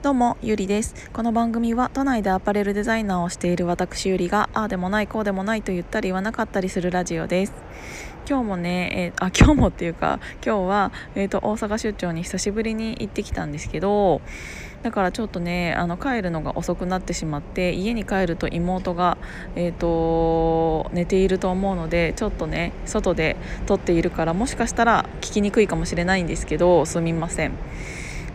どうもゆりですこの番組は都内でアパレルデザイナーをしている私ゆりがああでもないこうでもないと言ったり言わなかったりするラジオです今日もね、えー、あ今日もっていうか今日は、えーと、大阪出張に久しぶりに行ってきたんですけどだからちょっとねあの帰るのが遅くなってしまって家に帰ると妹が、えーと寝ていると思うのでちょっとね外で撮っているからもしかしたら聞きにくいかもしれないんですけどすみません。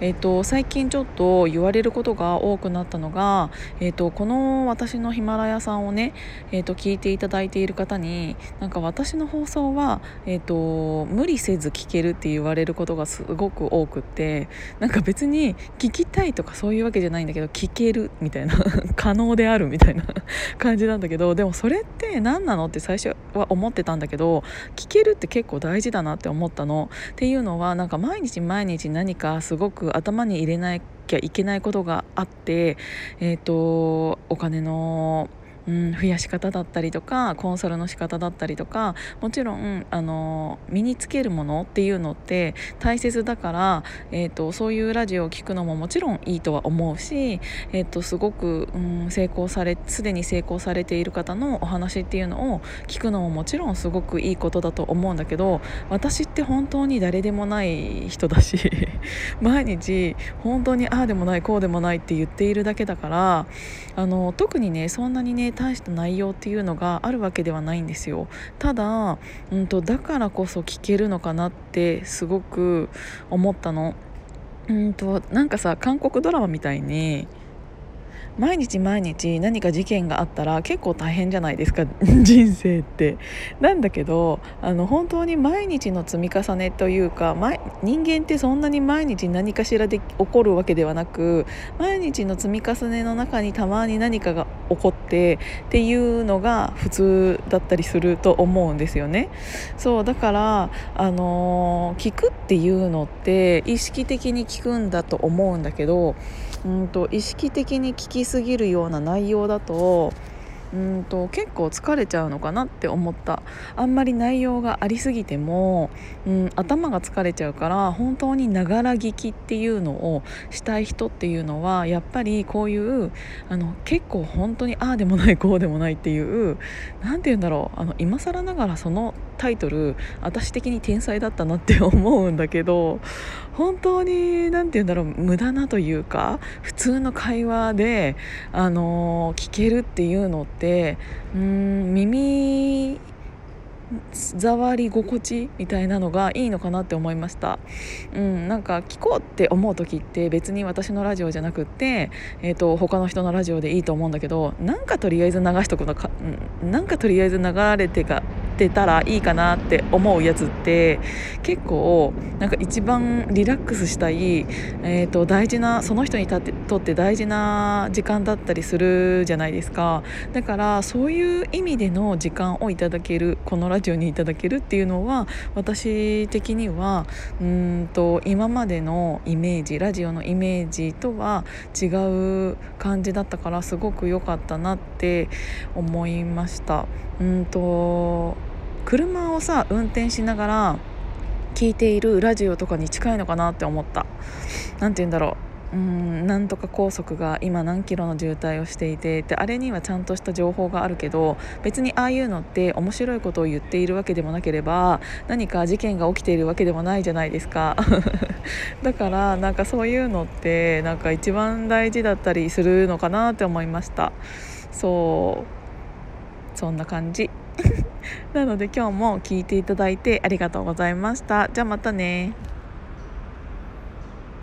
えーと、最近ちょっと言われることが多くなったのが、えーと、この私のヒマラヤさんをね、えーと、聞いていただいている方になんか私の放送は、えー、と無理せず聞けるって言われることがすごく多くってなんか別に聞きたいとかそういうわけじゃないんだけど聞けるみたいな 可能であるみたいな 感じなんだけどでもそれって何なのって最初は思ってたんだけど聞けるって結構大事だなって思ったの。っていうのはなんか毎日毎日何かすごく頭に入れなきゃいけないことがあって、えーとお金のうん、増やし方だったりとかコンサルの仕方だったりとかもちろんあの身につけるものっていうのって大切だから、えーと、そういうラジオを聴くのももちろんいいとは思うし、えーと、すごく、うん、成功されすでに成功されている方のお話っていうのを聞くのももちろんすごくいいことだと思うんだけど私って本当に誰でもない人だし 毎日本当にああでもないこうでもないって言っているだけだからあの特にねそんなにね大した内容っていうのがあるわけではないんですよ。ただ、うんと、だからこそ聞けるのかなってすごく思ったの。うんとなんかさ韓国ドラマみたいに毎日毎日何か事件があったら結構大変じゃないですか 人生って。なんだけどあの本当に毎日の積み重ねというか人間ってそんなに毎日何かしらで起こるわけではなく毎日の積み重ねの中にたまに何かが起こってっていうのが普通だったりすると思うんですよね。そうだからあの聞くっていうのって意識的に聞くんだと思うんだけどうんと意識的に聞きすぎるような内容だとうんと結構疲れちゃうのかなって思った。あんまり内容がありすぎても、うん、頭が疲れちゃうから本当にながら聞きっていうのをしたい人っていうのはやっぱりこういうあの結構本当にああでもないこうでもないっていう何て言うんだろうあの今更ながらそのタイトル私的に天才だったなって思うんだけど本当に何て言うんだろう無駄なというか普通の会話で、あの聞けるっていうのってうん耳触り心地みたいなのがいいのかなって思いました、うん、なんか聞こうって思う時って別に私のラジオじゃなくって、えーと、他の人のラジオでいいと思うんだけどなんかとりあえず流しとくのか、うん、なんかとりあえず流れてかてたらいいかなって思うやつって結構なんか一番リラックスしたい、えー、と大事なその人にとって大事な時間だったりするじゃないですかだからそういう意味での時間をいただけるこのラジオにいただけるっていうのは私的にはうんと今までのイメージラジオのイメージとは違う感じだったからすごく良かったなって思いました。うんと車をさ運転しながら聞いているラジオとかに近いのかなって思った。何て言うんだろう。うんなんとか高速が今何キロの渋滞をしていてであれにはちゃんとした情報があるけど別にああいうのって面白いことを言っているわけでもなければ何か事件が起きているわけでもないじゃないですか。だからなんかそういうのってなんか一番大事だったりするのかなって思いました。そう。そんな感じ。なので今日も聞いていただいてありがとうございました。じゃあまたね。